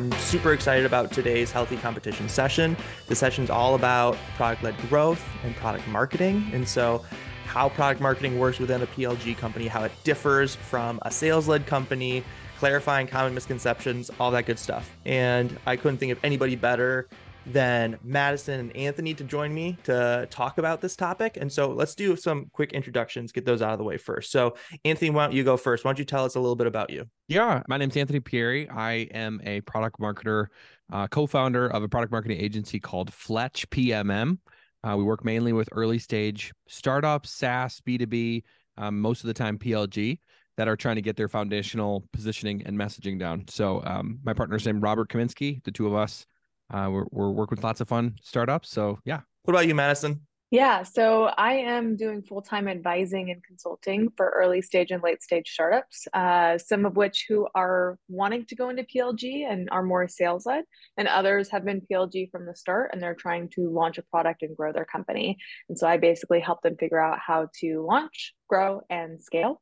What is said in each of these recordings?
I'm super excited about today's healthy competition session. The session's all about product led growth and product marketing. And so, how product marketing works within a PLG company, how it differs from a sales led company, clarifying common misconceptions, all that good stuff. And I couldn't think of anybody better than Madison and Anthony to join me to talk about this topic. And so let's do some quick introductions, get those out of the way first. So, Anthony, why don't you go first? Why don't you tell us a little bit about you? Yeah, my name's Anthony Pierri. I am a product marketer, uh, co founder of a product marketing agency called Fletch PMM. Uh, we work mainly with early stage startups, SaaS, B2B, um, most of the time PLG that are trying to get their foundational positioning and messaging down. So um, my partner's named Robert Kaminski. The two of us uh, we're, we're working with lots of fun startups. So yeah. What about you, Madison? Yeah, so I am doing full time advising and consulting for early stage and late stage startups, uh, some of which who are wanting to go into PLG and are more sales led, and others have been PLG from the start and they're trying to launch a product and grow their company. And so I basically help them figure out how to launch, grow, and scale.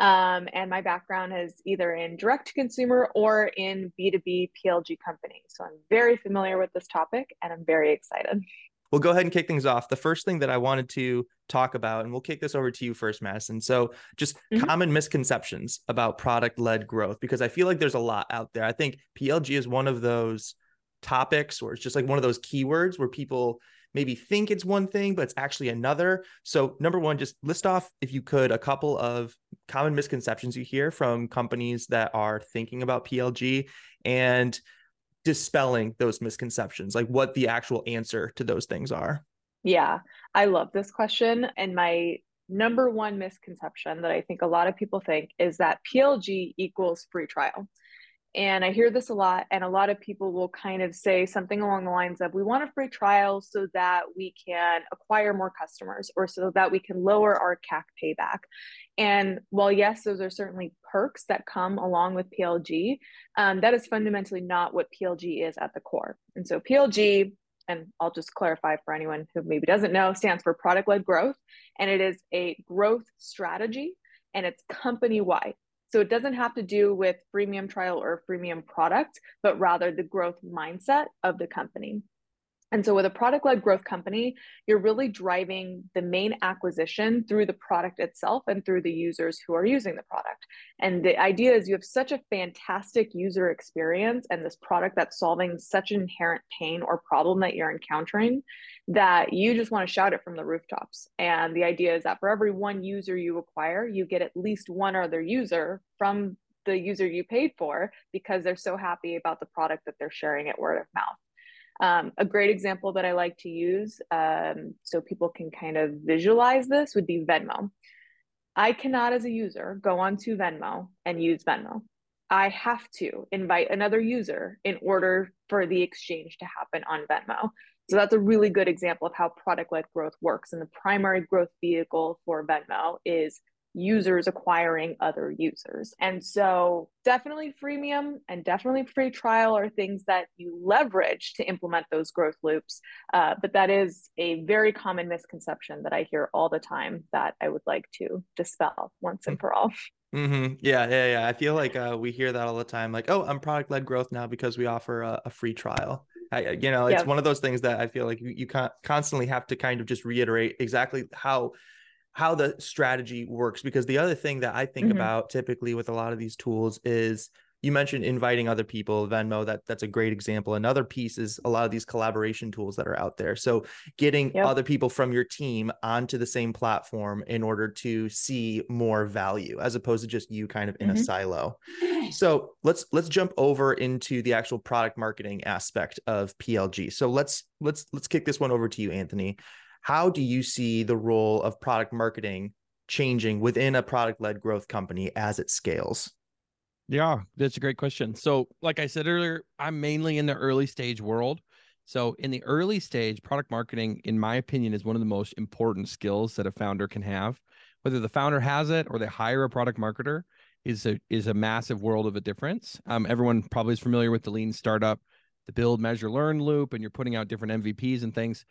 Um, and my background is either in direct to consumer or in B2B PLG companies. So I'm very familiar with this topic and I'm very excited. We'll go ahead and kick things off. The first thing that I wanted to talk about, and we'll kick this over to you first, Madison. So, just mm-hmm. common misconceptions about product led growth, because I feel like there's a lot out there. I think PLG is one of those topics, or it's just like one of those keywords where people maybe think it's one thing, but it's actually another. So, number one, just list off, if you could, a couple of common misconceptions you hear from companies that are thinking about PLG and dispelling those misconceptions, like what the actual answer to those things are. Yeah, I love this question. And my number one misconception that I think a lot of people think is that PLG equals free trial. And I hear this a lot, and a lot of people will kind of say something along the lines of, We want a free trial so that we can acquire more customers or so that we can lower our CAC payback. And while, yes, those are certainly perks that come along with PLG, um, that is fundamentally not what PLG is at the core. And so, PLG, and I'll just clarify for anyone who maybe doesn't know, stands for product led growth. And it is a growth strategy and it's company wide. So it doesn't have to do with freemium trial or freemium product, but rather the growth mindset of the company. And so, with a product led growth company, you're really driving the main acquisition through the product itself and through the users who are using the product. And the idea is you have such a fantastic user experience and this product that's solving such an inherent pain or problem that you're encountering that you just want to shout it from the rooftops. And the idea is that for every one user you acquire, you get at least one other user from the user you paid for because they're so happy about the product that they're sharing it word of mouth. Um, a great example that I like to use um, so people can kind of visualize this would be Venmo. I cannot, as a user, go onto Venmo and use Venmo. I have to invite another user in order for the exchange to happen on Venmo. So that's a really good example of how product led growth works. And the primary growth vehicle for Venmo is users acquiring other users. And so, definitely freemium and definitely free trial are things that you leverage to implement those growth loops. Uh, but that is a very common misconception that I hear all the time that I would like to dispel once and for all. Mm-hmm. Yeah, yeah, yeah. I feel like uh, we hear that all the time. Like, oh, I'm product led growth now because we offer a, a free trial. I, you know, it's one of those things that I feel like you, you constantly have to kind of just reiterate exactly how how the strategy works because the other thing that I think mm-hmm. about typically with a lot of these tools is you mentioned inviting other people venmo that that's a great example another piece is a lot of these collaboration tools that are out there so getting yep. other people from your team onto the same platform in order to see more value as opposed to just you kind of in mm-hmm. a silo so let's let's jump over into the actual product marketing aspect of plg so let's let's let's kick this one over to you anthony how do you see the role of product marketing changing within a product led growth company as it scales? Yeah, that's a great question. So, like I said earlier, I'm mainly in the early stage world. So, in the early stage, product marketing, in my opinion, is one of the most important skills that a founder can have. Whether the founder has it or they hire a product marketer is a is a massive world of a difference. Um, everyone probably is familiar with the lean startup, the build, measure, learn loop, and you're putting out different MVPs and things.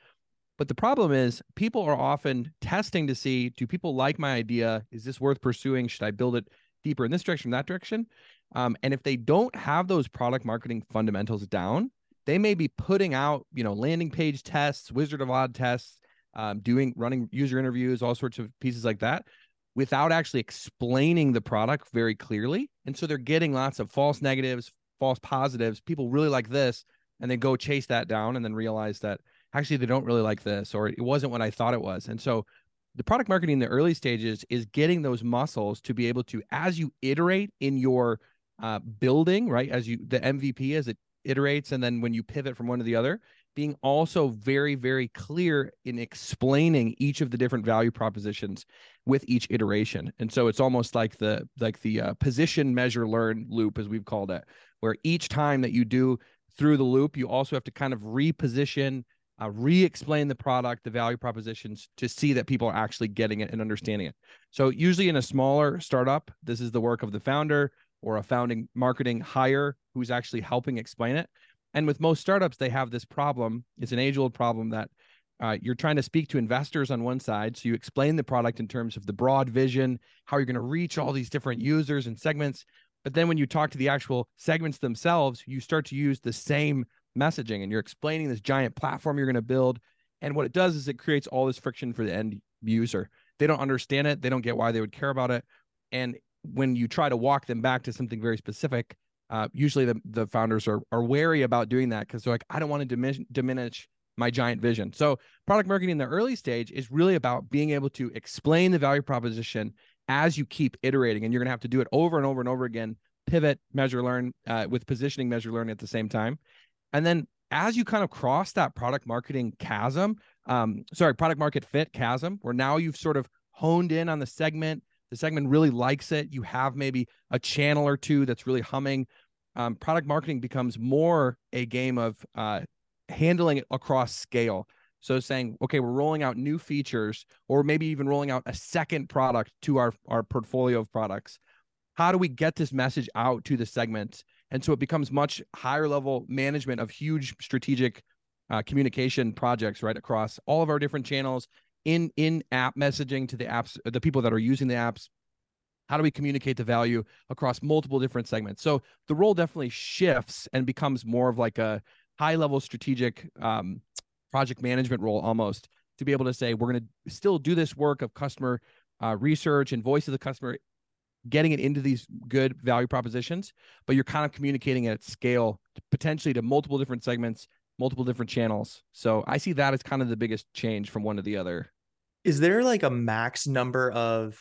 But the problem is, people are often testing to see do people like my idea? Is this worth pursuing? Should I build it deeper in this direction, that direction. Um, and if they don't have those product marketing fundamentals down, they may be putting out, you know, landing page tests, Wizard of Oz tests, um, doing running user interviews, all sorts of pieces like that, without actually explaining the product very clearly. And so they're getting lots of false negatives, false positives. People really like this, and they go chase that down, and then realize that actually they don't really like this, or it wasn't what I thought it was. And so the product marketing in the early stages is getting those muscles to be able to, as you iterate in your uh, building, right? As you the MVP as it iterates, and then when you pivot from one to the other, being also very, very clear in explaining each of the different value propositions with each iteration. And so it's almost like the like the uh, position measure learn loop, as we've called it, where each time that you do through the loop, you also have to kind of reposition uh, re-explain the product, the value propositions to see that people are actually getting it and understanding it. So usually in a smaller startup, this is the work of the founder or a founding marketing hire who's actually helping explain it. And with most startups, they have this problem. It's an age-old problem that uh, you're trying to speak to investors on one side. So you explain the product in terms of the broad vision, how you're going to reach all these different users and segments. But then when you talk to the actual segments themselves, you start to use the same messaging and you're explaining this giant platform you're going to build. And what it does is it creates all this friction for the end user. They don't understand it. They don't get why they would care about it. And when you try to walk them back to something very specific, uh, usually the, the founders are, are wary about doing that because they're like, I don't want to diminish, diminish my giant vision. So product marketing in the early stage is really about being able to explain the value proposition as you keep iterating. And you're going to have to do it over and over and over again, pivot, measure, learn uh, with positioning, measure, learn at the same time. And then as you kind of cross that product marketing chasm, um, sorry, product market fit chasm, where now you've sort of honed in on the segment, the segment really likes it. You have maybe a channel or two that's really humming. Um, product marketing becomes more a game of uh, handling it across scale. So saying, okay, we're rolling out new features, or maybe even rolling out a second product to our our portfolio of products. How do we get this message out to the segment and so it becomes much higher level management of huge strategic uh, communication projects right across all of our different channels in in app messaging to the apps the people that are using the apps. How do we communicate the value across multiple different segments? So the role definitely shifts and becomes more of like a high level strategic um, project management role almost to be able to say we're going to still do this work of customer uh, research and voice of the customer getting it into these good value propositions, but you're kind of communicating at scale potentially to multiple different segments, multiple different channels. So I see that as kind of the biggest change from one to the other. Is there like a max number of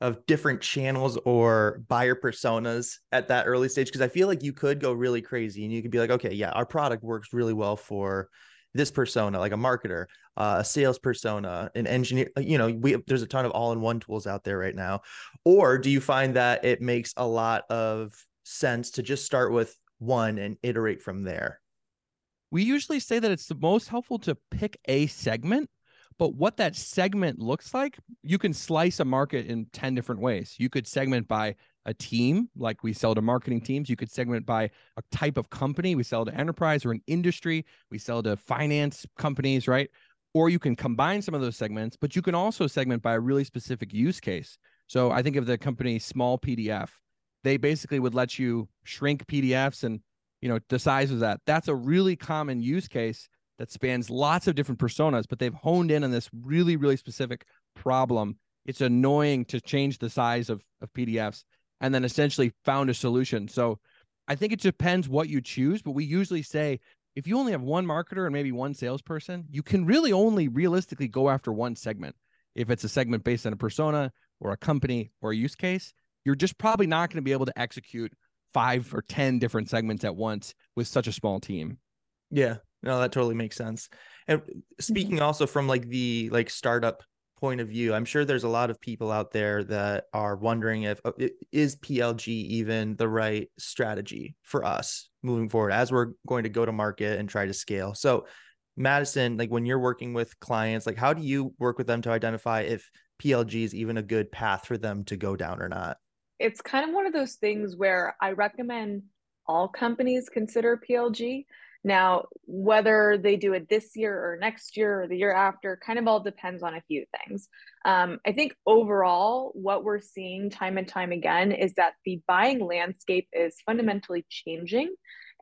of different channels or buyer personas at that early stage? Because I feel like you could go really crazy and you could be like, okay, yeah, our product works really well for this persona, like a marketer, uh, a sales persona, an engineer. Uh, you know, we there's a ton of all-in-one tools out there right now. Or do you find that it makes a lot of sense to just start with one and iterate from there? We usually say that it's the most helpful to pick a segment but what that segment looks like, you can slice a market in 10 different ways. You could segment by a team, like we sell to marketing mm-hmm. teams. You could segment by a type of company. We sell to enterprise or an industry. We sell to finance companies, right? Or you can combine some of those segments, but you can also segment by a really specific use case. So I think of the company Small PDF. They basically would let you shrink PDFs and you know the size of that. That's a really common use case that spans lots of different personas, but they've honed in on this really, really specific problem. It's annoying to change the size of, of PDFs and then essentially found a solution. So I think it depends what you choose, but we usually say if you only have one marketer and maybe one salesperson, you can really only realistically go after one segment. If it's a segment based on a persona or a company or a use case, you're just probably not going to be able to execute five or 10 different segments at once with such a small team. Yeah, no, that totally makes sense. And Mm-hmm. speaking also from like the like startup point of view, I'm sure there's a lot of people out there that are wondering if uh, is PLG even the right strategy for us moving forward as we're going to go to market and try to scale. So, Madison, like when you're working with clients, like how do you work with them to identify if PLG is even a good path for them to go down or not? It's kind of one of those things where I recommend all companies consider PLG Now, whether they do it this year or next year or the year after kind of all depends on a few things. Um, I think overall, what we're seeing time and time again is that the buying landscape is fundamentally changing.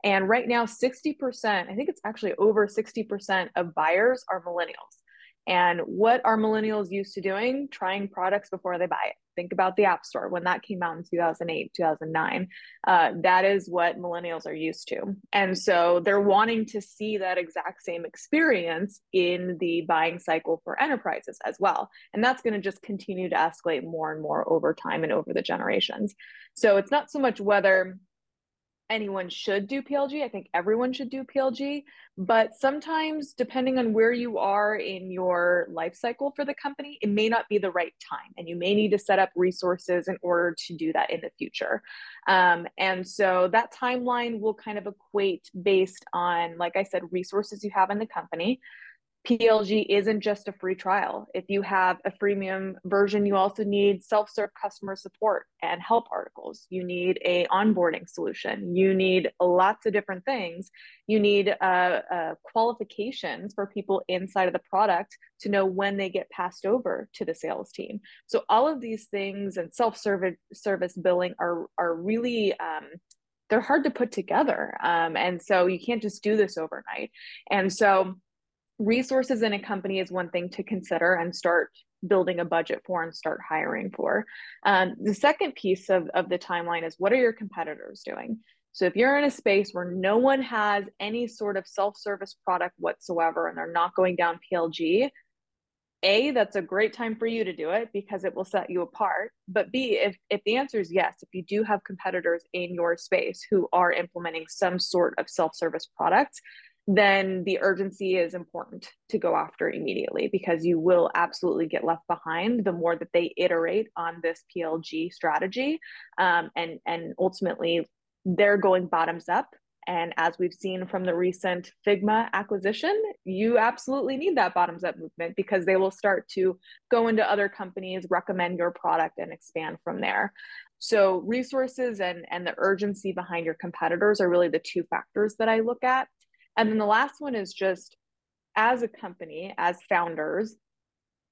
And right now, 60%, I think it's actually over 60% of buyers are millennials. And what are millennials used to doing? Trying products before they buy it. Think about the App Store when that came out in 2008, 2009. Uh, that is what millennials are used to. And so they're wanting to see that exact same experience in the buying cycle for enterprises as well. And that's going to just continue to escalate more and more over time and over the generations. So it's not so much whether anyone should do PLG. I think everyone should do PLG. But sometimes, depending on where you are in your life cycle for the company, it may not be the right time. And you may need to set up resources in order to do that in the future. Um, and so that timeline will kind of equate based on, like I said, resources you have in the company. PLG isn't just a free trial. If you have a freemium version, you also need self-serve customer support and help articles. You need a onboarding solution. You need lots of different things. You need uh, uh, qualifications for people inside of the product to know when they get passed over to the sales team. So all of these things and self-service service billing are are really um, they're hard to put together, um, and so you can't just do this overnight. And so resources in a company is one thing to consider and start building a budget for and start hiring for. Um, the second piece of, of the timeline is what are your competitors doing? So if you're in a space where no one has any sort of self-service product whatsoever and they're not going down PLG, a that's a great time for you to do it because it will set you apart but b if if the answer is yes if you do have competitors in your space who are implementing some sort of self-service product then the urgency is important to go after immediately because you will absolutely get left behind the more that they iterate on this PLG strategy. Um, and, and ultimately, they're going bottoms up. And as we've seen from the recent Figma acquisition, you absolutely need that bottoms up movement because they will start to go into other companies, recommend your product, and expand from there. So resources and, and the urgency behind your competitors are really the two factors that I look at. And then the last one is just as a company, as founders,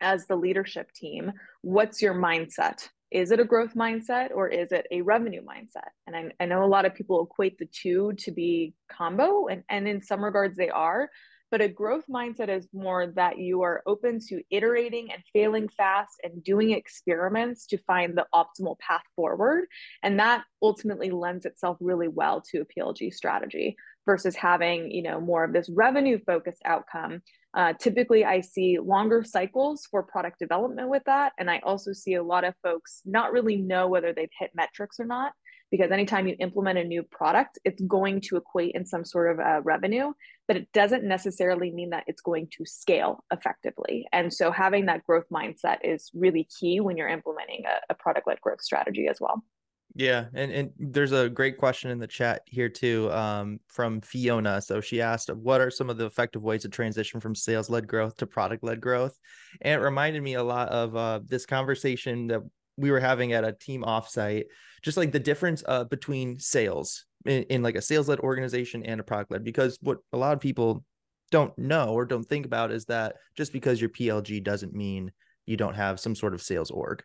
as the leadership team, what's your mindset? Is it a growth mindset or is it a revenue mindset? And I, I know a lot of people equate the two to be combo, and, and in some regards they are. But a growth mindset is more that you are open to iterating and failing fast and doing experiments to find the optimal path forward. And that ultimately lends itself really well to a PLG strategy versus having you know more of this revenue focused outcome. Uh, typically i see longer cycles for product development with that. And i also see a lot of folks not really know whether they've hit metrics or not because anytime you implement a new product it's going to equate in some sort of uh, revenue but it doesn't necessarily mean that it's going to scale effectively. And so having that growth mindset is really key when you're implementing a, a product-led growth strategy as well yeah, and and there's a great question in the chat here too, um, from Fiona. So she asked, "What are some of the effective ways to transition from sales-led growth to product-led growth?" And it reminded me a lot of uh, this conversation that we were having at a team offsite, just like the difference uh, between sales in, in like a sales-led organization and a product-led. Because what a lot of people don't know or don't think about is that just because you're PLG doesn't mean you don't have some sort of sales org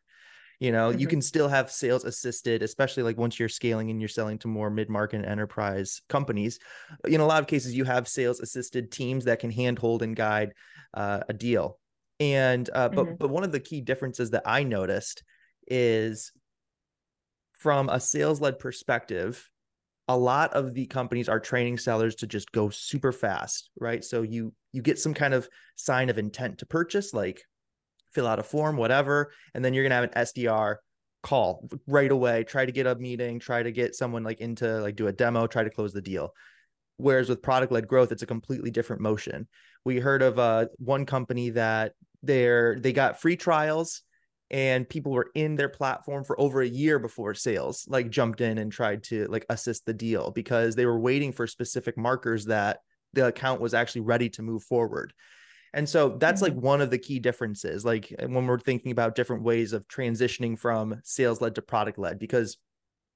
you know mm-hmm. you can still have sales assisted especially like once you're scaling and you're selling to more mid-market and enterprise companies in a lot of cases you have sales assisted teams that can handhold and guide uh, a deal and uh, but mm-hmm. but one of the key differences that i noticed is from a sales led perspective a lot of the companies are training sellers to just go super fast right so you you get some kind of sign of intent to purchase like fill out a form, whatever. And then you're gonna have an SDR call right away, try to get a meeting, try to get someone like into like do a demo, try to close the deal. Whereas with product led growth, it's a completely different motion. We heard of uh, one company that they're they got free trials and people were in their platform for over a year before sales like jumped in and tried to like assist the deal because they were waiting for specific markers that the account was actually ready to move forward and so that's mm-hmm. like one of the key differences, like when we're thinking about different ways of transitioning from sales led to product led, because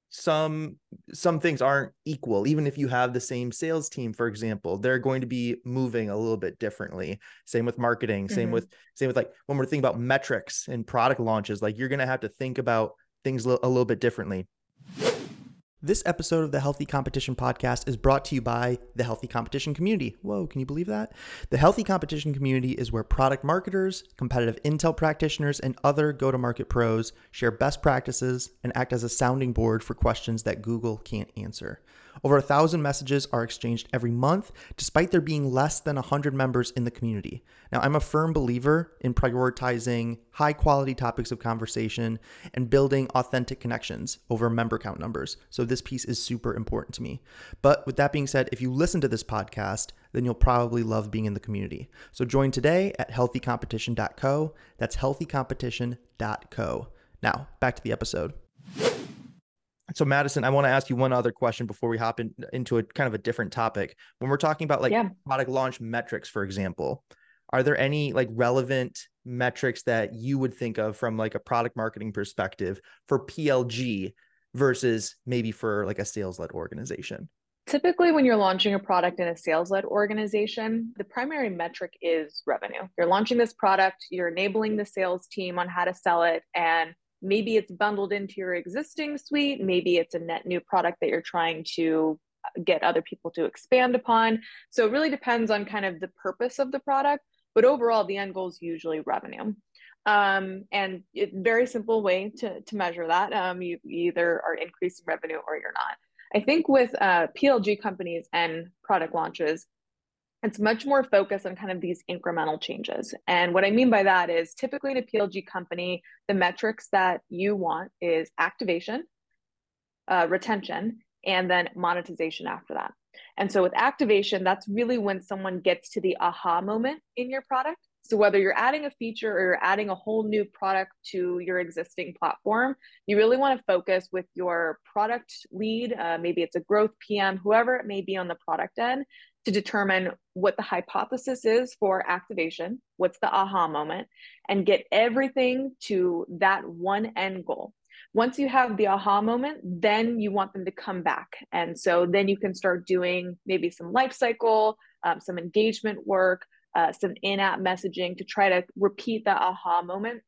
some some things aren't equal even if you have the same sales team for example they're going to be moving a little bit differently same with marketing same mm-hmm. with same with like when we're thinking about metrics and product launches like you're going to have to think about things a little bit differently this episode of the Healthy Competition Podcast is brought to you by the Healthy Competition Community. Whoa, can you believe that? The Healthy Competition Community is where product marketers, competitive intel practitioners, and other go to market pros share best practices and act as a sounding board for questions that Google can't answer. Over a thousand messages are exchanged every month, despite there being less than 100 members in the community. Now, I'm a firm believer in prioritizing high quality topics of conversation and building authentic connections over member count numbers. So, this piece is super important to me. But with that being said, if you listen to this podcast, then you'll probably love being in the community. So, join today at healthycompetition.co. That's healthycompetition.co. Now, back to the episode. So Madison, I want to ask you one other question before we hop in, into a kind of a different topic. When we're talking about like yeah. product launch metrics, for example, are there any like relevant metrics that you would think of from like a product marketing perspective for PLG versus maybe for like a sales led organization? Typically, when you're launching a product in a sales led organization, the primary metric is revenue. You're launching this product, you're enabling the sales team on how to sell it, and maybe it's bundled into your existing suite. Maybe it's a net new product that you're trying to uh, get other people to expand upon. So it really depends on kind of the purpose of the product but overall the end goal is usually revenue. Um, and it's very simple way to, to measure that um, you either are increasing revenue or you're not. I think with uh, plg companies and product launches it's much more focused on kind of these incremental changes. And what I mean by that is typically in a PLG company, the metrics that you want is activation, uh, retention, and then monetization after that. And so with activation, that's really when someone gets to the aha moment in your product. So whether you're adding a feature or you're adding a whole new product to your existing platform, you really want to focus with your product lead. Uh, maybe it's a growth PM, whoever it may be on the product end, to determine what the hypothesis is for activation, what's the aha moment, and get everything to that one end goal. Once you have the aha moment, then you want them to come back. And so then you can start doing maybe some life cycle, um, some engagement work, uh, some in app messaging to try to repeat that aha moment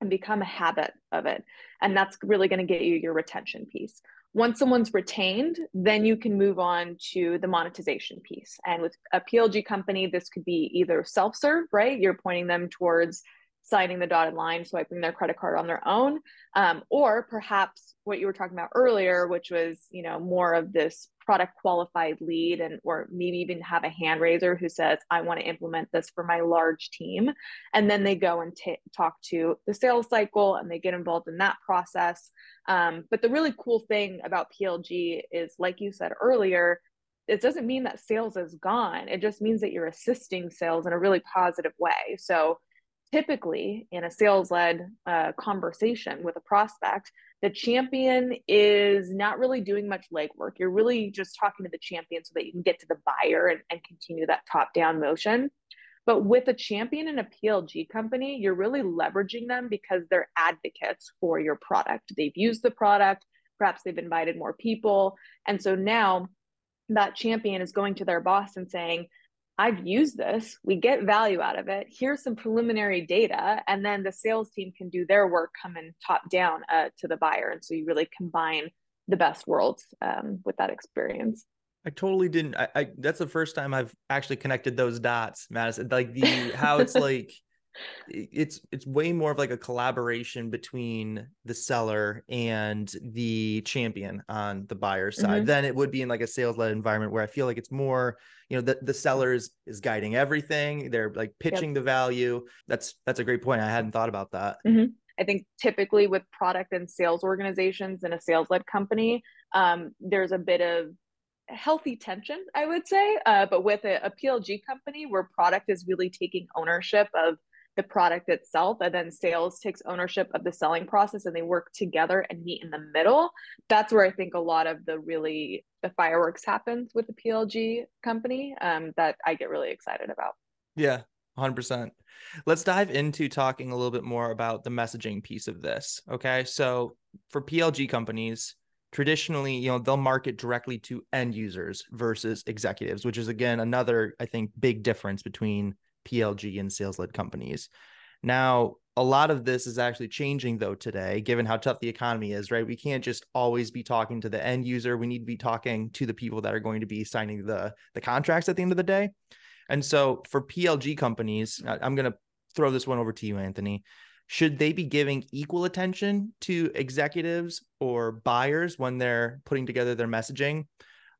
and become a habit of it. And that's really going to get you your retention piece once someone's retained, then you can move on to the monetization piece. And with a PLG company, this could be either self serve, right? You're pointing them towards signing the dotted line, swiping their credit card on their own, um, or perhaps what you were talking about earlier, which was you know more of this product qualified lead, and or maybe even have a hand raiser who says, "I want to implement this for my large team," and then they go and t- talk to the sales cycle and they get involved in that process. Um, but the really cool thing about PLG is, like you said earlier, it doesn't mean that sales is gone. It just means that you're assisting sales in a really positive way. So typically in a sales led uh, conversation with a prospect, the champion is not really doing much legwork. You're really just talking to the champion so that you can get to the buyer and, and continue that top down motion. But with a champion in a PLG company, you're really leveraging them because they're advocates for your product. They've used the product, perhaps they've invited more people. And so now that champion is going to their boss and saying, I've used this. We get value out of it. Here's some preliminary data. And then the sales team can do their work coming top down uh, to the buyer. And so you really combine the best worlds um, with that experience. I totally didn't. I, I, that's the first time I've actually connected those dots, Madison. Like the how it's like it's it's way more of like a collaboration between the seller and the champion on the buyer side mm-hmm. than it would be in like a sales led environment where I feel like it's more you know the the sellers is guiding everything they're like pitching yep. the value that's that's a great point I hadn't thought about that. Mm-hmm. I think typically with product and sales organizations in a sales led company, um, there's a bit of healthy tension, I would say. Uh, but with a, a PLG company where product is really taking ownership of the product itself and then sales takes ownership of the selling process and they work together and meet in the middle. That's where i think a lot of the really the fireworks happens with the plg company um, that i get really excited about. Yeah 100% let's dive into talking a little bit more about the messaging piece of this okay? So for plg companies traditionally, you know, they'll market directly to end users versus executives, which is again another, I think, big difference between PLG and sales led companies. Now, a lot of this is actually changing though today, given how tough the economy is, right? We can't just always be talking to the end user. We need to be talking to the people that are going to be signing the, the contracts at the end of the day. And so for PLG companies, I'm going to throw this one over to you, Anthony should they be giving equal attention to executives or buyers when they're putting together their messaging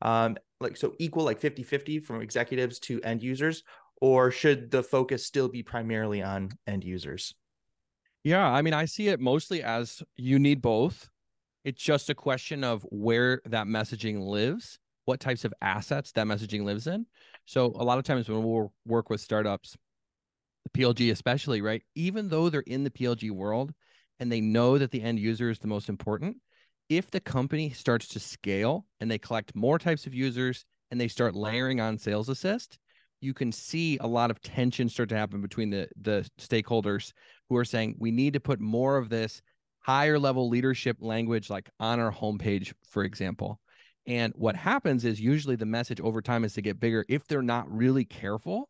um, like so equal like 50 50 from executives to end users or should the focus still be primarily on end users yeah i mean i see it mostly as you need both it's just a question of where that messaging lives what types of assets that messaging lives in so a lot of times when we work with startups the PLG especially, right? Even though they're in the PLG world and they know that the end user is the most important, if the company starts to scale and they collect more types of users and they start layering on sales assist, you can see a lot of tension start to happen between the the stakeholders who are saying we need to put more of this higher level leadership language like on our homepage for example and what happens is usually the message over time is to get bigger if they're not really careful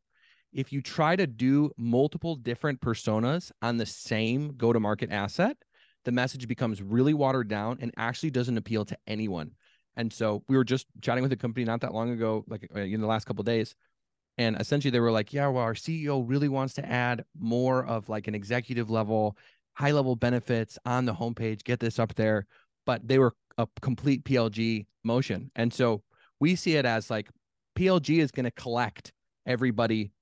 if you try to do multiple different personas on the same go to market asset, the message becomes really watered down and actually doesn't appeal to anyone. And so we were just chatting with a company not that long ago, like uh, in the last couple days, and essentially they were like, "Yeah, well, our CEO really wants to add more of like an executive level, high level benefits on the homepage. Get this up there." But they were a complete PLG motion, and so we see it as like PLG is going to collect everybody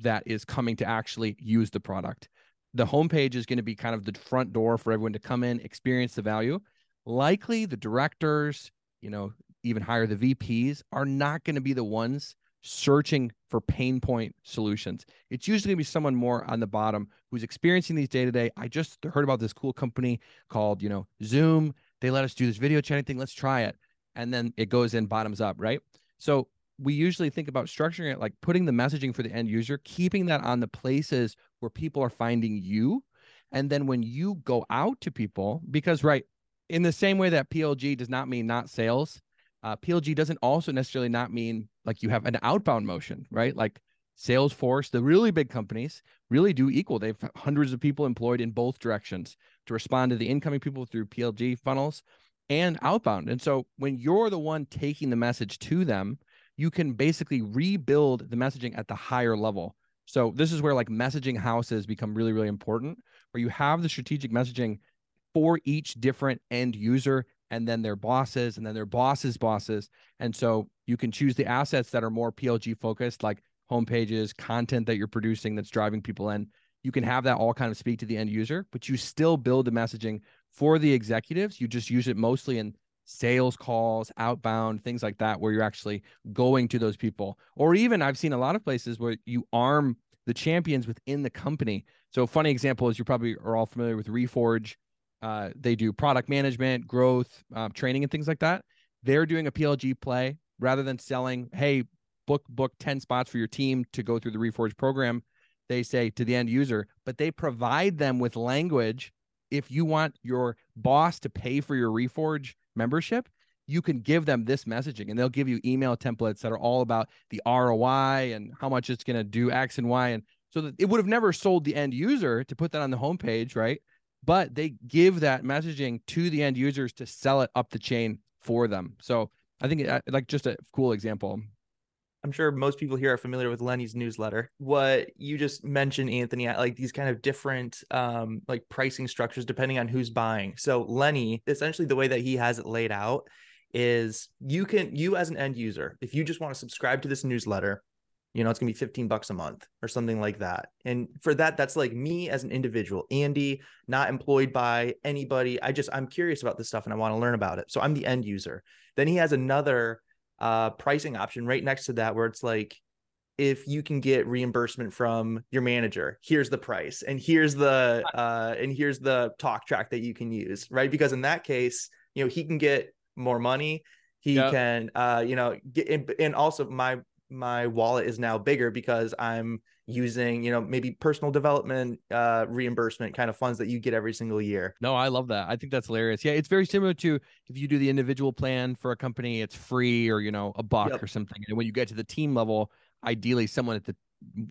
that is coming to actually use the product. The homepage is going to be kind of the front door for everyone to come in, experience the value. Likely the directors, you know, even higher the VPs are not going to be the ones searching for pain point solutions. It's usually going to be someone more on the bottom who's experiencing these day to day. I just heard about this cool company called, you know, Zoom. They let us do this video chatting thing. Let's try it. And then it goes in bottoms up, right? So we usually think about structuring it like putting the messaging for the end user, keeping that on the places where people are finding you. And then when you go out to people, because, right, in the same way that PLG does not mean not sales, uh, PLG doesn't also necessarily not mean like you have an outbound motion, right? Like Salesforce, the really big companies really do equal. They have hundreds of people employed in both directions to respond to the incoming people through PLG funnels and outbound. And so when you're the one taking the message to them, you can basically rebuild the messaging at the higher level. So this is where like messaging houses become really, really important, where you have the strategic messaging for each different end user and then their bosses and then their bosses' bosses. And so you can choose the assets that are more PLG focused, like homepages, content that you're producing that's driving people in. You can have that all kind of speak to the end user, but you still build the messaging for the executives. You just use it mostly in sales calls, outbound, things like that, where you're actually going to those people. Or even I've seen a lot of places where you arm the champions within the company. So, funny example is you probably are all familiar with Reforge. Uh, they do product management, growth, uh, training, and things like that. They're doing a PLG play rather than selling, hey, book book 10 spots for your team to go through the Reforge program. They say to the end user, but they provide them with language. If you want your boss to pay for your Reforge membership, you can give them this messaging and they'll give you email templates that are all about the ROI and how much it's going to do X and Y. And so that it would have never sold the end user to put that on the homepage, right? But they give that messaging to the end users to sell it up the chain for them. So I think like just a cool example. I'm sure most people here are familiar with Lenny's newsletter. What you just mentioned, Anthony, like these kind of different um, like pricing structures depending on who's buying. So Lenny, essentially the way that he has it laid out is you can you as an end user, if you just want to subscribe to this newsletter, you know, it's gonna be 15 bucks a month or something like that. And for that, that's like me as an individual, Andy, not employed by anybody. I just I'm curious about this stuff and I want to learn about it. So I'm the end user. Then he has another uh, pricing option right next to that where it's like if you can get reimbursement from your manager here's the price and here's the uh and here's the talk track that you can use right because in that case you know he can get more money he yep. can uh you know get and also my my wallet is now bigger because i'm using you know maybe personal development uh reimbursement kind of funds that you get every single year. No i love that. I think that's hilarious. Yeah it's very similar to if you do the individual plan for a company it's free or you know a buck yep. or something. And when you get to the team level ideally someone at the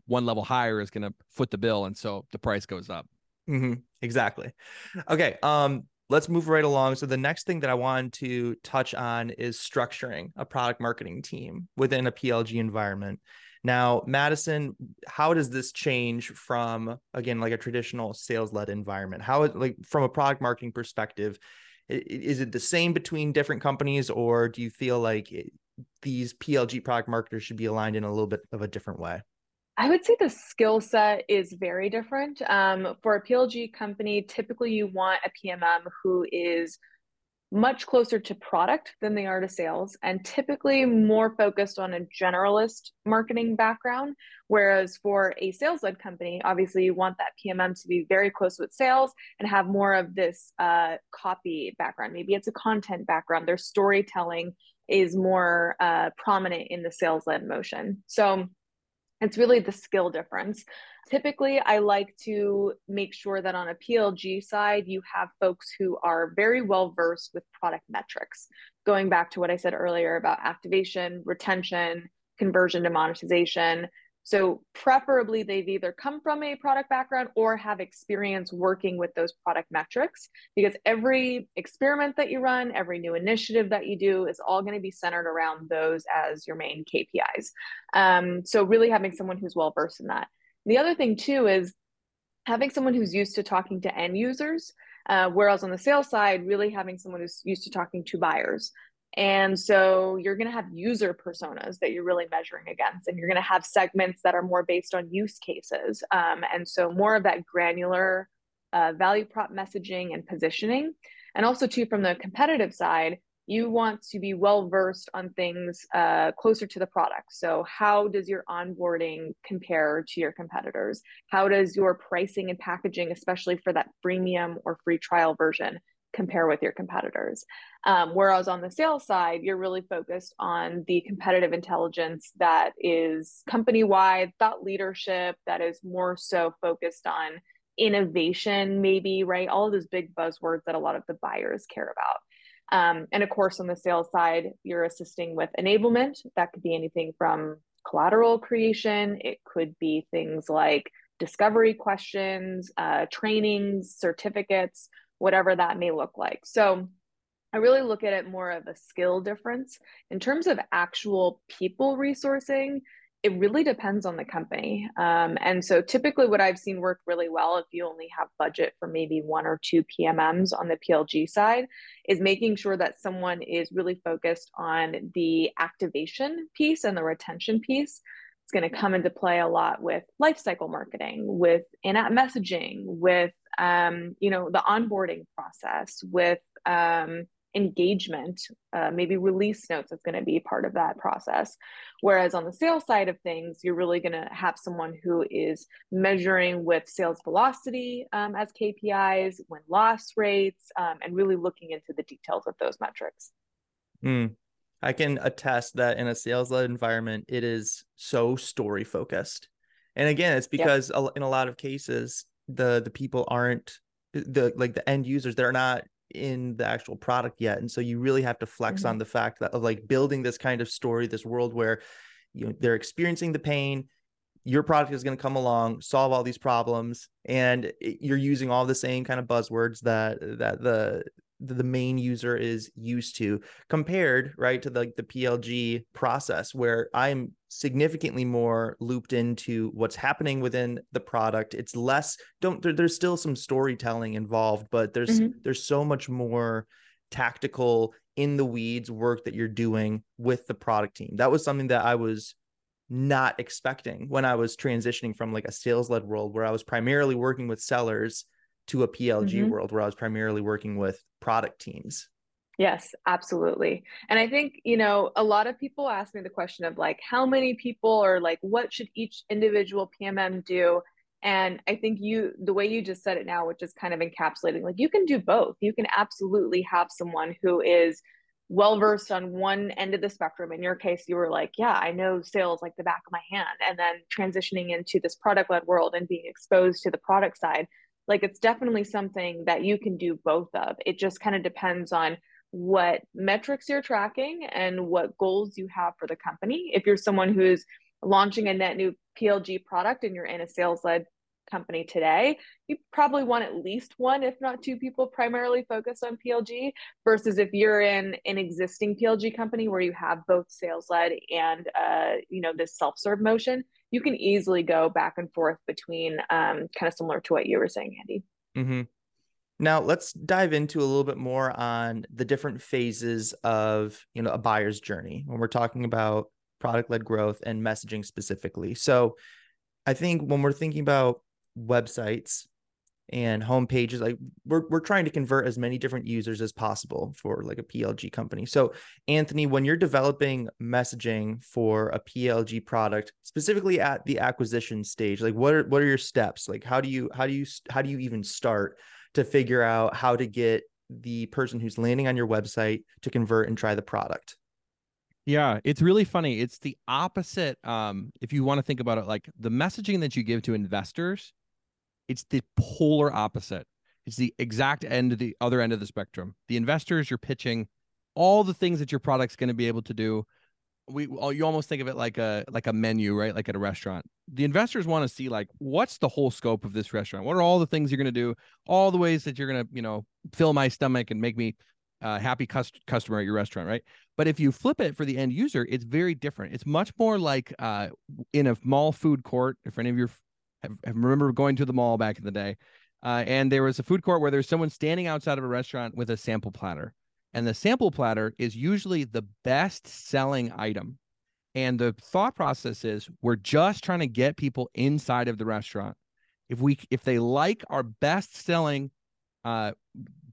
one level higher is going to foot the bill and so the price goes up. Mm-hmm. exactly. Okay um let's move right along so the next thing that i wanted to touch on is structuring a product marketing team within a plg environment now, Madison, how does this change from again like a traditional sales led environment? How like from a product marketing perspective, is it the same between different companies, or do you feel like it, these PLG product marketers should be aligned in a little bit of a different way? I would say the skill set is very different. Um, for a PLG company, typically you want a PMM who is much closer to product than they are to sales and typically more focused on a generalist marketing background. Whereas for a sales led company obviously you want that pmm to be very close with sales and have more of this uh, copy background. Maybe it's a content background. Their storytelling is more uh, prominent in the sales led motion. So it's really the skill difference Typically, I like to make sure that on a PLG side, you have folks who are very well versed with product metrics. Going back to what I said earlier about activation, retention, conversion to monetization. So, preferably, they've either come from a product background or have experience working with those product metrics because every experiment that you run, every new initiative that you do is all going to be centered around those as your main KPIs. Um, so, really having someone who's well versed in that. The other thing too is having someone who's used to talking to end users, uh, whereas on the sales side, really having someone who's used to talking to buyers. And so you're going to have user personas that you're really measuring against, and you're going to have segments that are more based on use cases. Um, and so more of that granular uh, value prop messaging and positioning. And also, too, from the competitive side, you want to be well versed on things uh, closer to the product. So, how does your onboarding compare to your competitors? How does your pricing and packaging, especially for that freemium or free trial version, compare with your competitors? Um, whereas on the sales side, you're really focused on the competitive intelligence that is company wide, thought leadership, that is more so focused on innovation, maybe, right? All of those big buzzwords that a lot of the buyers care about. Um, and of course, on the sales side, you're assisting with enablement. That could be anything from collateral creation, it could be things like discovery questions, uh, trainings, certificates, whatever that may look like. So I really look at it more of a skill difference. In terms of actual people resourcing, it really depends on the company. Um, and so typically what I've seen work really well if you only have budget for maybe one or two PMMs on the PLG side is making sure that someone is really focused on the activation piece and the retention piece. It's going to come into play a lot with lifecycle marketing, with in-app messaging, with um, you know the onboarding process, with um, engagement, uh, maybe release notes is going to be part of that process. Whereas on the sales side of things, you're really going to have someone who is measuring with sales velocity um, as KPIs, win loss rates, um, and really looking into the details of those metrics. Mm. I can attest that in a sales led environment, it is so story focused. And again, it's because yep. in a lot of cases, the the people aren't the like the end users they're not in the actual product yet and so you really have to flex mm-hmm. on the fact that of like building this kind of story this world where you know they're experiencing the pain your product is going to come along solve all these problems and you're using all the same kind of buzzwords that that the the main user is used to compared right to the, like the plg process where i'm significantly more looped into what's happening within the product it's less don't there, there's still some storytelling involved but there's mm-hmm. there's so much more tactical in the weeds work that you're doing with the product team that was something that i was not expecting when i was transitioning from like a sales led world where i was primarily working with sellers to a PLG mm-hmm. world where I was primarily working with product teams. Yes, absolutely. And I think, you know, a lot of people ask me the question of like, how many people or like, what should each individual PMM do? And I think you, the way you just said it now, which is kind of encapsulating, like, you can do both. You can absolutely have someone who is well versed on one end of the spectrum. In your case, you were like, yeah, I know sales like the back of my hand. And then transitioning into this product led world and being exposed to the product side, like it's definitely something that you can do both of. It just kind of depends on what metrics you're tracking and what goals you have for the company. If you're someone who's launching a net new PLG product and you're in a sales led company today, you probably want at least one, if not two people primarily focused on PLG versus if you're in an existing PLG company where you have both sales led and uh, you know this self-serve motion, you can easily go back and forth between um, kind of similar to what you were saying, Andy. Mm-hmm. Now let's dive into a little bit more on the different phases of you know a buyer's journey when we're talking about product led growth and messaging specifically. So I think when we're thinking about websites and home pages like we're, we're trying to convert as many different users as possible for like a plg company so anthony when you're developing messaging for a plg product specifically at the acquisition stage like what are what are your steps like how do you how do you how do you even start to figure out how to get the person who's landing on your website to convert and try the product yeah, it's really funny. It's the opposite. Um, if you want to think about it, like the messaging that you give to investors it's the polar opposite. It's the exact end of the other end of the spectrum. The investors you're pitching all the things that your product's going to be able to do. We you almost think of it like a like a menu, right? Like at a restaurant. The investors want to see like what's the whole scope of this restaurant? What are all the things you're going to do? All the ways that you're going to, you know, fill my stomach and make me uh, happy cust- customer at your restaurant, right? But if you flip it for the end user, it's very different. It's much more like uh, in a mall food court. If any of your I, remember going to the mall back in the day, uh, and there was a food court where there's someone standing outside of a restaurant with a sample platter, and the sample platter is usually the best selling item. And the thought process is we're just trying to get people inside of the restaurant. If we if they like our best selling, uh,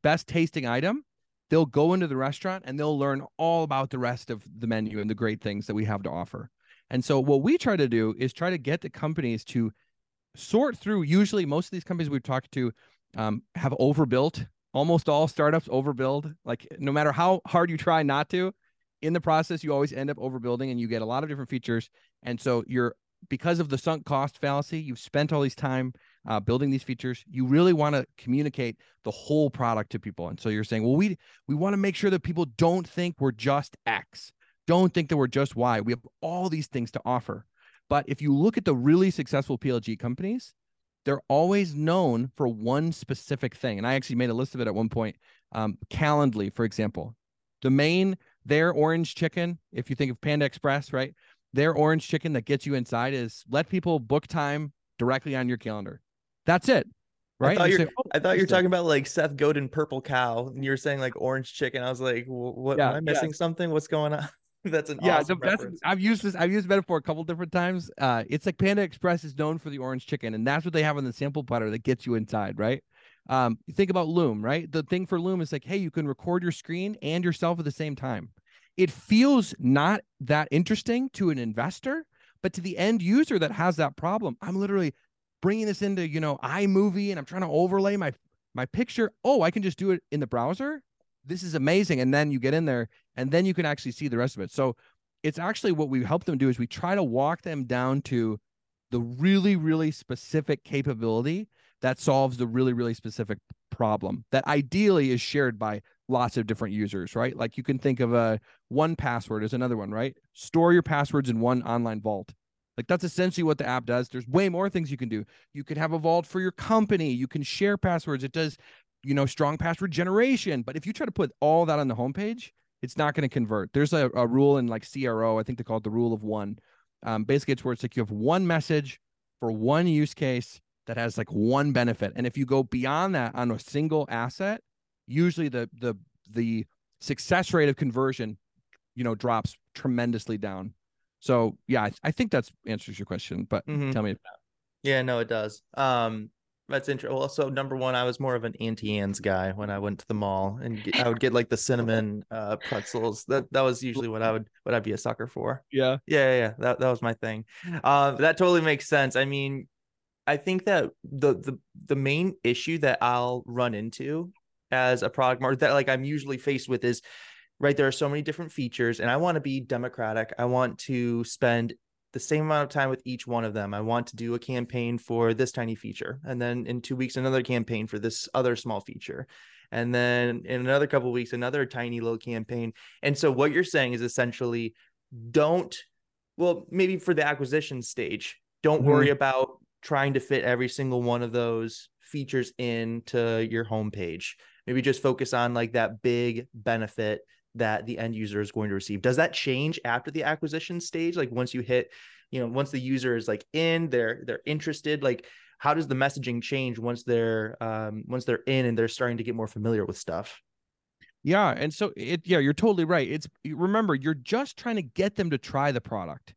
best tasting item, they'll go into the restaurant and they'll learn all about the rest of the menu and the great things that we have to offer. And so what we try to do is try to get the companies to sort through usually most of these companies we've talked to um, have overbuilt. Almost all startups overbuild. Like no matter how hard you try not to in the process you always end up overbuilding and you get a lot of different features. And so you're because of the sunk cost fallacy you've spent all these time uh, building these features. You really want to communicate the whole product to people. And so you're saying well we we want to make sure that people don't think we're just x. Don't think that we're just y. We have all these things to offer but if you look at the really successful PLG companies, they're always known for one specific thing. And I actually made a list of it at one point. Um, Calendly, for example, the main their orange chicken. If you think of Panda Express, right, their orange chicken that gets you inside is let people book time directly on your calendar. That's it. Right. I thought, you are say, oh, I thought you were talking about like Seth Godin purple cow, and you were saying like orange chicken. I was like, what? Yeah, am I missing yeah. something? What's going on? that's an yeah. Awesome that's, I've used this. I've used metaphor a couple different times. Uh, it's like Panda Express is known for the orange chicken, and that's what they have on the sample platter that gets you inside, right? Um, you think about Loom, right? The thing for Loom is like, hey, you can record your screen and yourself at the same time. It feels not that interesting to an investor, but to the end user that has that problem, I'm literally bringing this into you know iMovie and I'm trying to overlay my my picture. Oh, I can just do it in the browser this is amazing. And then you get in there and then you can actually see the rest of it. So it's actually what we help them do is we try to walk them down to the really, really specific capability that solves the really, really specific problem that ideally is shared by lots of different users, right? Like you can think of a 1Password as another one, right? Store your passwords in one online vault. Like that's essentially what the app does. There's way more things you can do. You could have a vault for your company. You can share passwords. It does you know, strong password generation. But if you try to put all that on the homepage, it's not going to convert. There's a, a, rule in like CRO, I think they call it the rule of one. Um, basically, it's where it's like you have one message for one use case that has like one benefit, and if you go beyond that on a single asset, usually the the the success rate of conversion, you know, drops tremendously down. So yeah, I, I think that's answers your question. But mm-hmm. tell me. Yeah, no, it does. Um, that's interesting. Well, so number one, I was more of an Auntie Anne's guy when I went to the mall, and get, I would get like the cinnamon uh, pretzels. That that was usually what I would what I'd be a sucker for. Yeah, yeah, yeah. That that was my thing. Uh, that totally makes sense. I mean, I think that the the the main issue that I'll run into as a product market that like I'm usually faced with is right there are so many different features and i want to be democratic i want to spend the same amount of time with each one of them. I want to do a campaign for this tiny feature and then in two weeks another campaign for this other small feature and then in another couple weeks another tiny little campaign. And so what you're saying is essentially don't well maybe for the acquisition stage don't mm-hmm. worry about trying to fit every single one of those features into your homepage. Maybe just focus on like that big benefit that the end user is going to receive. Does that change after the acquisition stage? Like once you hit you know once the user is like in they're they're interested like how does the messaging change once they're um once they're in and they're starting to get more familiar with stuff? Yeah and so it yeah you're totally right. It's remember you're just trying to get them to try the product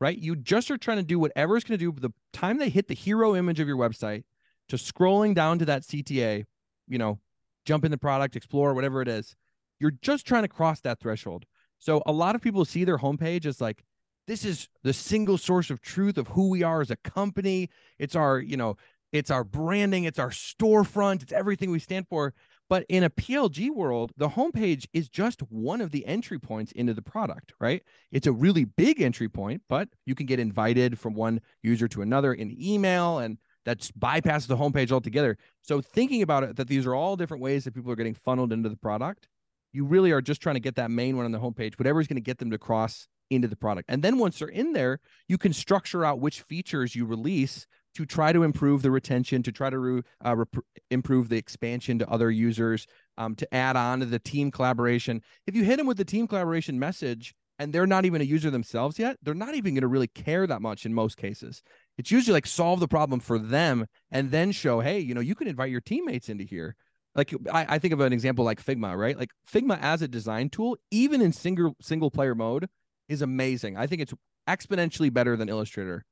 right? You just are trying to do whatever it's going to do the time they hit the hero image of your website to scrolling down to that cta you know jump in the product explore whatever it is you're just trying to cross that threshold. So a lot of people see their homepage as like, this is the single source of truth of who we are as a company. It's our, you know, it's our branding, it's our storefront, it's everything we stand for. But in a PLG world, the homepage is just one of the entry points into the product, right? It's a really big entry point, but you can get invited from one user to another in email and that's bypasses the homepage altogether. So thinking about it, that these are all different ways that people are getting funneled into the product you really are just trying to get that main one on the homepage, whatever is going to get them to cross into the product. And then once they're in there, you can structure out which features you release to try to improve the retention, to try to re, uh, rep- improve the expansion to other users, um, to add on to the team collaboration. If you hit them with the team collaboration message and they're not even a user themselves yet, they're not even going to really care that much in most cases. It's usually like solve the problem for them and then show, hey, you know, you can invite your teammates into here like I, I, think of an example like Figma, right? Like Figma as a design tool, even in single single player mode, is amazing. I think it's exponentially better than Illustrator.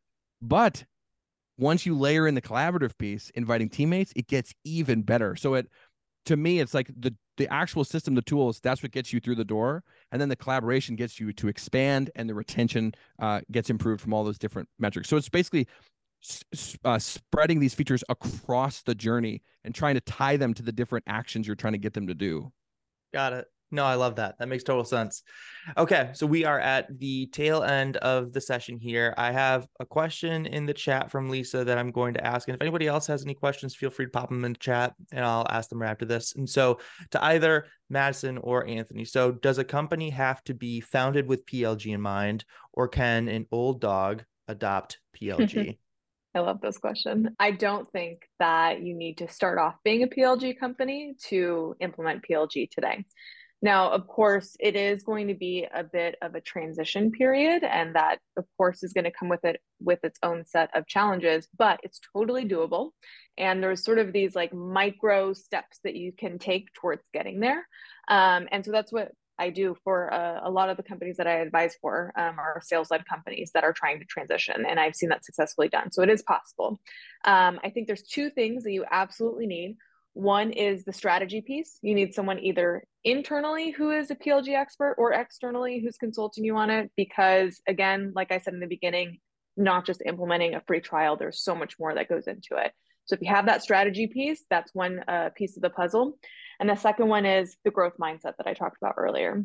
But once you layer in the collaborative piece, inviting teammates, it gets even better. So it to me, it's like the the actual system, the tools, that's what gets you through the door. And then the collaboration gets you to expand and the retention uh, gets improved from all those different metrics. So it's basically uh, spreading these features across the journey and trying to tie them to the different actions you're trying to get them to do. Got it. No, I love that. That makes total sense. Okay, so we are at the tail end of the session here. I have a question in the chat from Lisa that I'm going to ask. And if anybody else has any questions, feel free to pop them in the chat and I'll ask them right after this. And so, to either Madison or Anthony, so does a company have to be founded with PLG in mind, or can an old dog adopt PLG? I love this question. I don't think that you need to start off being a PLG company to implement PLG today. Now, of course, it is going to be a bit of a transition period, and that, of course, is going to come with it with its own set of challenges, but it's totally doable. And there's sort of these like micro steps that you can take towards getting there. Um, and so that's what I do for uh, a lot of the companies that I advise for um, are sales led companies that are trying to transition, and I've seen that successfully done. So it is possible. Um, I think there's two things that you absolutely need. One is the strategy piece. You need someone either internally who is a PLG expert or externally who's consulting you on it, because again, like I said in the beginning, not just implementing a free trial, there's so much more that goes into it. So if you have that strategy piece, that's one uh, piece of the puzzle. And the second one is the growth mindset that I talked about earlier.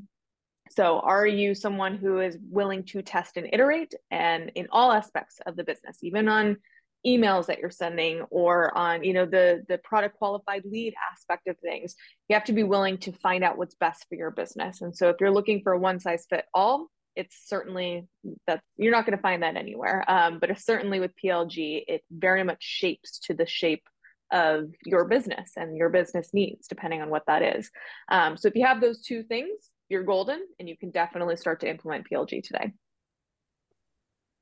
So, are you someone who is willing to test and iterate and in all aspects of the business, even on emails that you're sending or on you know the the product qualified lead aspect of things you have to be willing to find out what's best for your business and so if you're looking for a one size fit all it's certainly that you're not going to find that anywhere um, but certainly with plg it very much shapes to the shape of your business and your business needs, depending on what that is. Um, so if you have those two things, you're golden and you can definitely start to implement PLG today.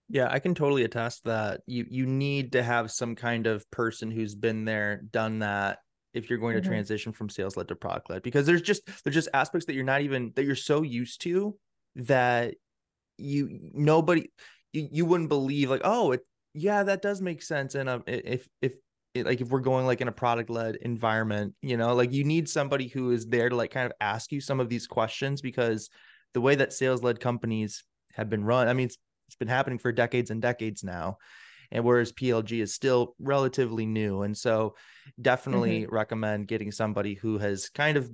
Yeah, I can totally attest that you you need to have some kind of person who's been there, done that if you're going to mm-hmm. transition from sales led to product led because there's just there's just aspects that you're not even that you're so used to that you nobody you, you wouldn't believe like oh it yeah that does make sense and um, if if like if we're going like in a product led environment you know like you need somebody who is there to like kind of ask you some of these questions because the way that sales led companies have been run i mean it's, it's been happening for decades and decades now and whereas plg is still relatively new and so definitely mm-hmm. recommend getting somebody who has kind of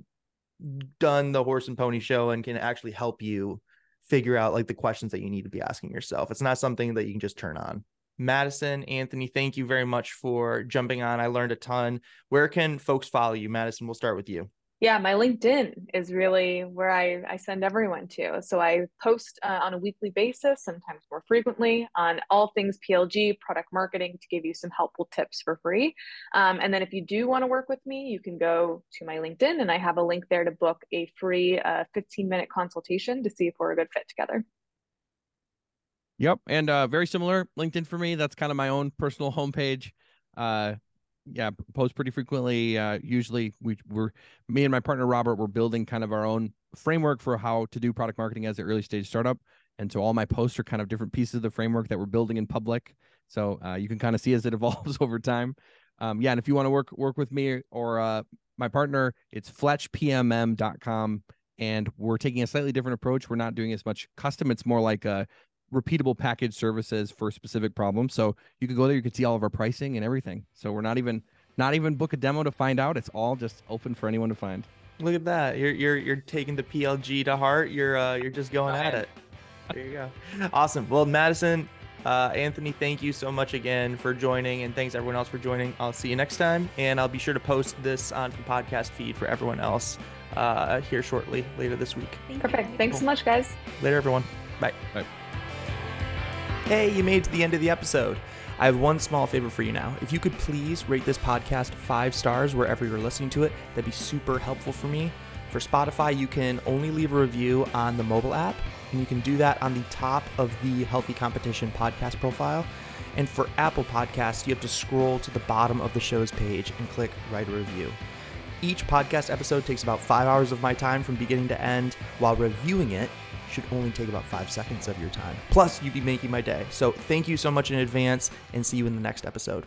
done the horse and pony show and can actually help you figure out like the questions that you need to be asking yourself. It's not something that you can just turn on. Madison, Anthony, thank you very much for jumping on. I learned a ton. Where can folks follow you? Madison, we'll start with you. Yeah, my LinkedIn is really where I, I send everyone to. So I post uh, on a weekly basis, sometimes more frequently, on all things PLG, product marketing, to give you some helpful tips for free. Um, and then if you do want to work with me, you can go to my LinkedIn, and I have a link there to book a free uh, 15 minute consultation to see if we're a good fit together. Yep, and uh, very similar LinkedIn for me. That's kind of my own personal homepage. Yeah, post pretty frequently. Uh, usually, we we're me and my partner Robert we're building kind of our own framework for how to do product marketing as an early stage startup. And so all my posts are kind of different pieces of the framework that we're building in public. So uh, you can kind of see as it evolves over time. Um, yeah, and if you want to work work with me or uh, my partner, it's fletchpmm.com. And we're taking a slightly different approach. We're not doing as much custom. It's more like a repeatable package services for specific problems. So you could go there, you could see all of our pricing and everything. So we're not even not even book a demo to find out. It's all just open for anyone to find. Look at that. You're you're you're taking the PLG to heart. You're uh you're just going at it. There you go. Awesome. Well, Madison, uh, Anthony, thank you so much again for joining, and thanks everyone else for joining. I'll see you next time, and I'll be sure to post this on the podcast feed for everyone else uh, here shortly later this week. Perfect. Thanks cool. so much, guys. Later, everyone. Bye. Bye. Hey, you made it to the end of the episode. I have one small favor for you now. If you could please rate this podcast five stars wherever you're listening to it, that'd be super helpful for me. For Spotify, you can only leave a review on the mobile app, and you can do that on the top of the Healthy Competition podcast profile. And for Apple Podcasts, you have to scroll to the bottom of the show's page and click Write a Review. Each podcast episode takes about five hours of my time from beginning to end, while reviewing it should only take about five seconds of your time. Plus, you'd be making my day. So thank you so much in advance and see you in the next episode.